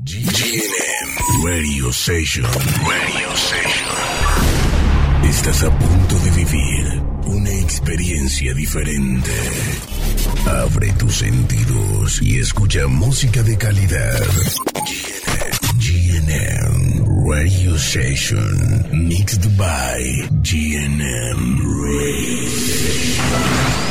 GNM Radio Station. Radio Station. Estás a punto de vivir una experiencia diferente. Abre tus sentidos y escucha música de calidad. GNM Radio Station. Mixed by GNM Radio Station.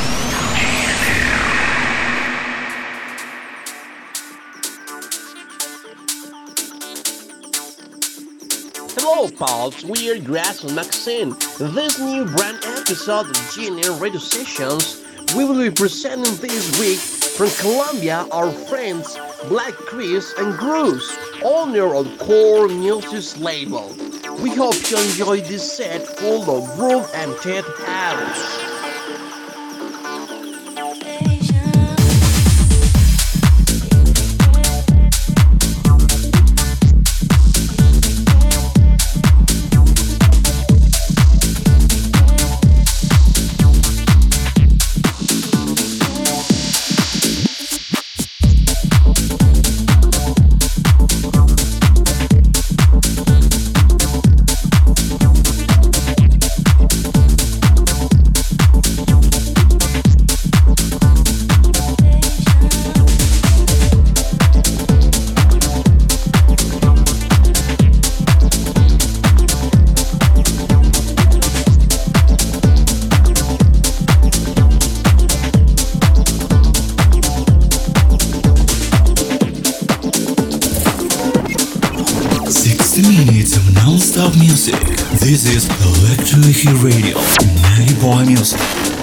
Hello, pals. We Grasso and Maxim. This new brand episode of G&M Radio Sessions, we will be presenting this week from Colombia our friends Black Criss and Gruss, owner of Core Music label. We hope you enjoy this set full of groove and tech house. Record Music.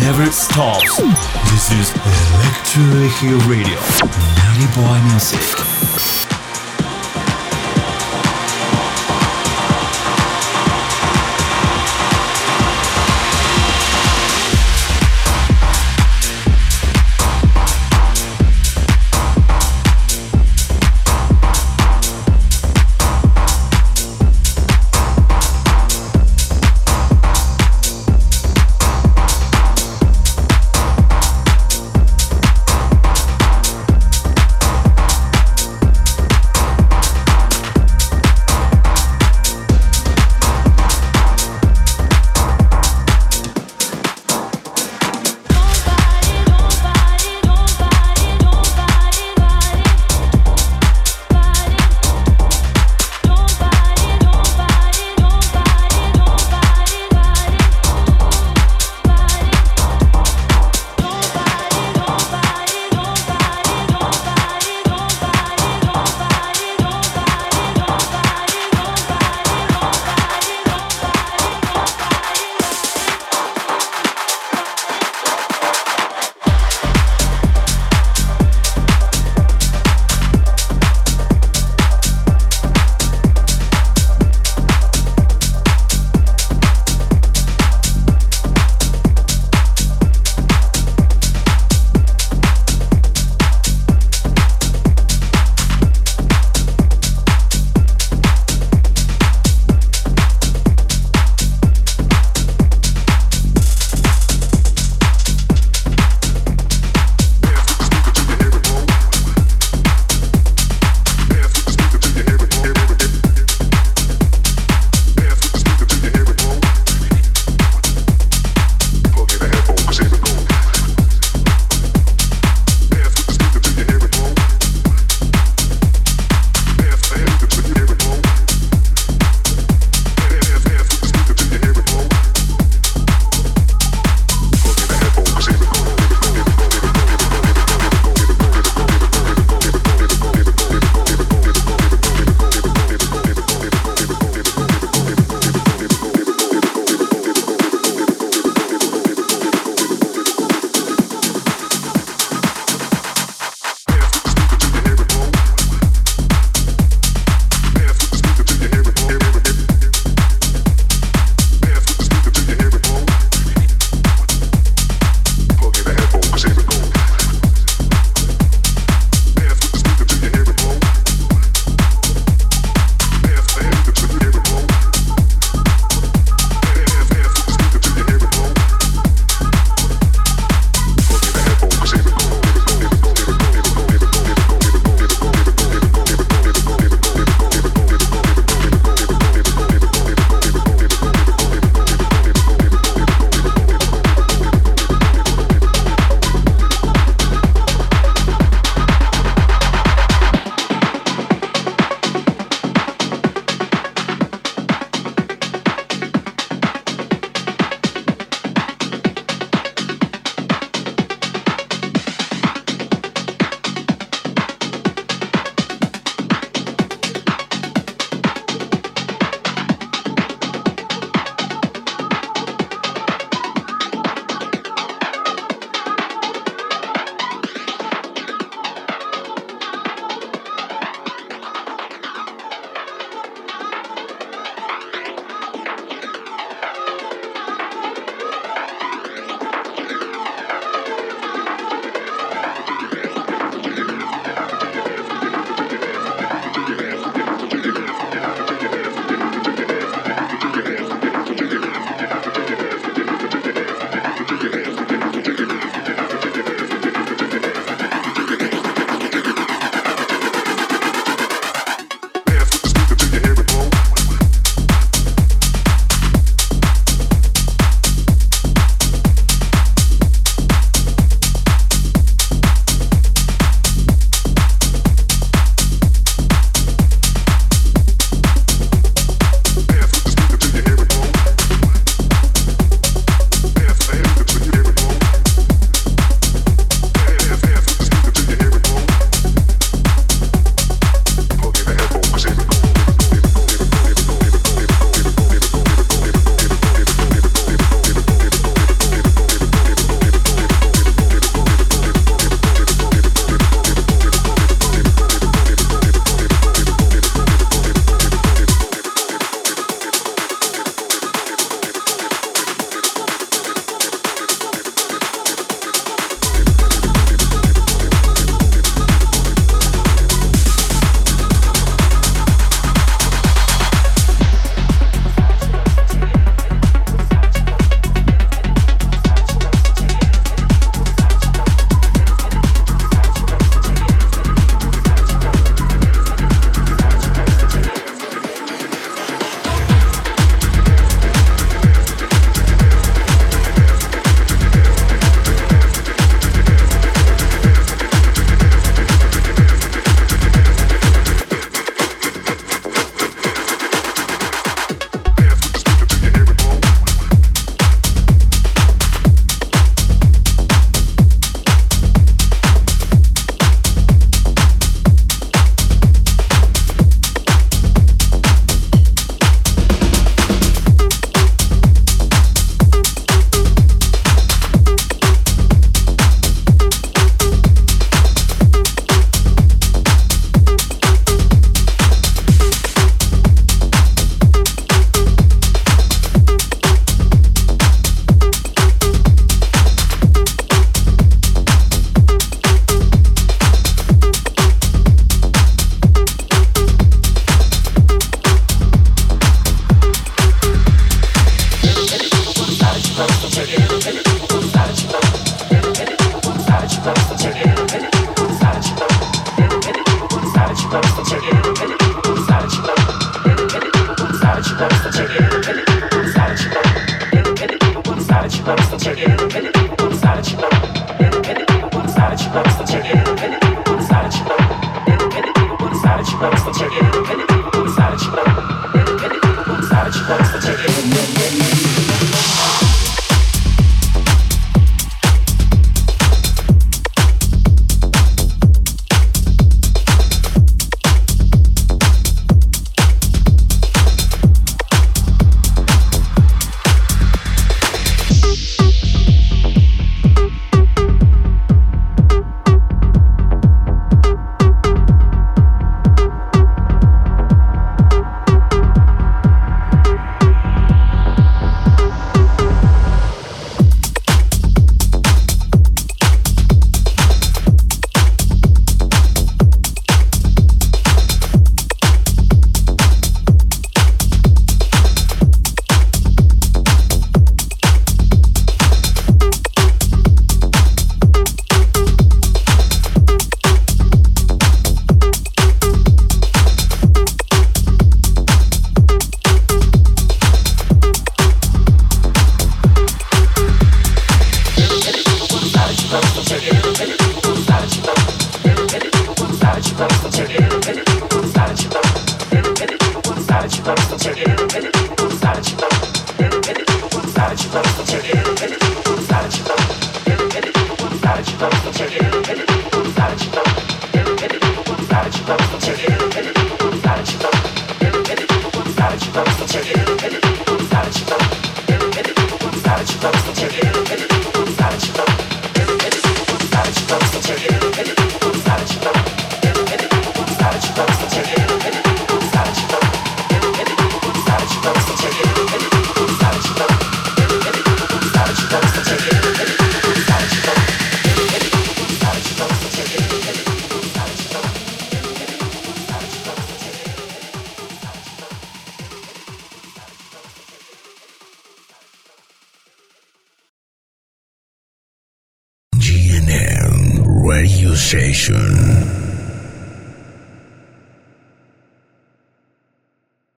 Never stops. This is Electric Radio. Nani Boy Music.